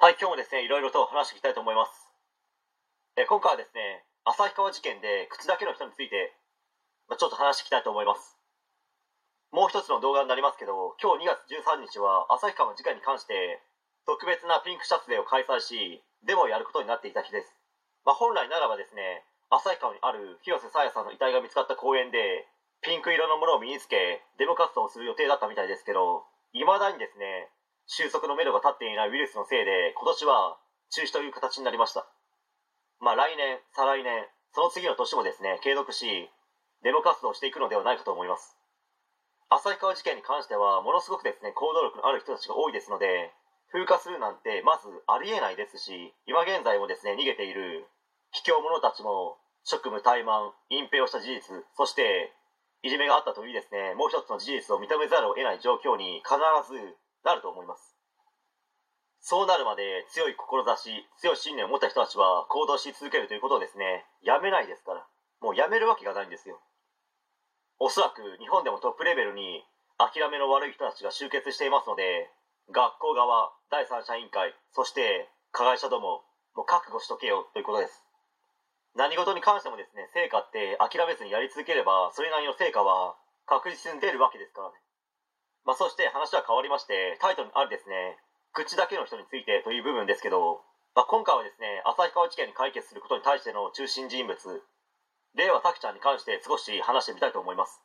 はい、今日もですね、いろいろと話していきたいと思います。え今回はですね、旭川事件で口だけの人について、まあ、ちょっと話していきたいと思います。もう一つの動画になりますけど、今日2月13日は旭川の事件に関して、特別なピンクシャツデーを開催し、デモをやることになっていた日です。まあ、本来ならばですね、旭川にある広瀬沙耶さんの遺体が見つかった公園で、ピンク色のものを身につけ、デモ活動をする予定だったみたいですけど、未だにですね、収束のめどが立っていないウイルスのせいで、今年は中止という形になりました。まあ来年、再来年、その次の年もですね、継続し、デモ活動をしていくのではないかと思います。旭川事件に関しては、ものすごくですね、行動力のある人たちが多いですので、風化するなんてまずありえないですし、今現在もですね、逃げている卑怯者たちも、職務怠慢、隠蔽をした事実、そして、いじめがあったというですね、もう一つの事実を認めざるを得ない状況に必ずなると思います。そうなるまで強い志、強い信念を持った人たちは行動し続けるということをですね、やめないですから。もうやめるわけがないんですよ。おそらく日本でもトップレベルに諦めの悪い人たちが集結していますので、学校側、第三者委員会、そして加害者ども、もう覚悟しとけよということです。何事に関してもですね、成果って諦めずにやり続ければ、それなりの成果は確実に出るわけですからね。まあ、そして話は変わりまして、タイトルにあるですね、口だけの人についてという部分ですけど、まあ、今回はですね、旭川事件に解決することに対しての中心人物、令和拓ちゃんに関して少し話してみたいと思います。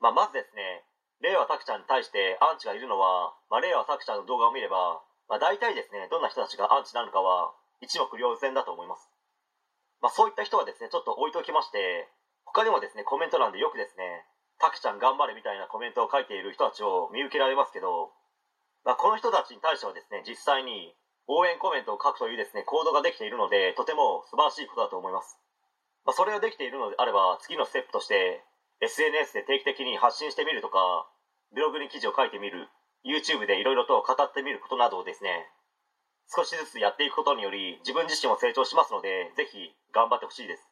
まあ、まずですね、令和拓ちゃんに対してアンチがいるのは、まあ、令和拓ちゃんの動画を見れば、まあ、大体ですね、どんな人たちがアンチなのかは一目瞭然だと思います。まあ、そういった人はですね、ちょっと置いておきまして、他にもですね、コメント欄でよくですね、タクちゃん頑張れみたいなコメントを書いている人たちを見受けられますけど、まあ、この人たちに対してはですね、実際に応援コメントを書くというですね、行動ができているので、とても素晴らしいことだと思います。まあ、それができているのであれば、次のステップとして、SNS で定期的に発信してみるとか、ブログに記事を書いてみる、YouTube でいろいろと語ってみることなどをですね、少しずつやっていくことにより、自分自身も成長しますので、ぜひ頑張ってほしいです。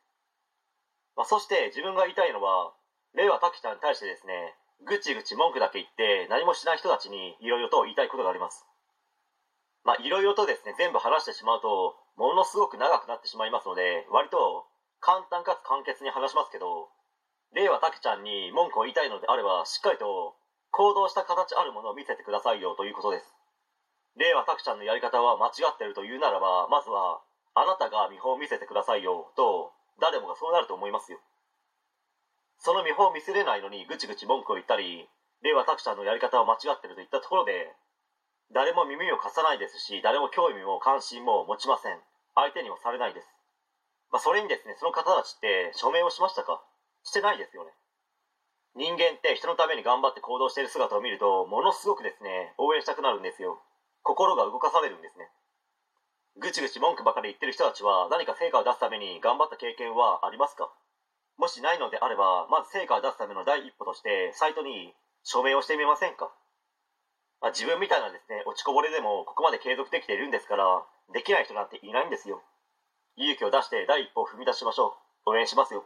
まあ、そして自分が言いたいのは、令和拓ちゃんに対してですね、ぐちぐち文句だけ言って何もしない人たちにいろいろと言いたいことがあります。まあいろいろとですね、全部話してしまうと、ものすごく長くなってしまいますので、割と簡単かつ簡潔に話しますけど、令和拓ちゃんに文句を言いたいのであれば、しっかりと行動した形あるものを見せてくださいよということです。令和拓ちゃんのやり方は間違ってるというならば、まずは、あなたが見本を見せてくださいよと、誰もがそうなると思いますよ。その見本を見せれないのにぐちぐち文句を言ったり、令和拓ちゃんのやり方は間違ってるといったところで、誰も耳を貸さないですし、誰も興味も関心も持ちません。相手にもされないです。まあ、それにですね、その方たちって署名をしましたか？してないですよね。人間って人のために頑張って行動している姿を見ると、ものすごくですね、応援したくなるんですよ。心が動かされるんですね。ぐちぐち文句ばかり言ってる人たちは何か成果を出すために頑張った経験はありますか？もしないのであれば、まず成果を出すための第一歩として、サイトに署名をしてみませんか、まあ、自分みたいなですね、落ちこぼれでもここまで継続できているんですから、できない人なんていないんですよ。勇気を出して第一歩を踏み出しましょう。応援しますよ。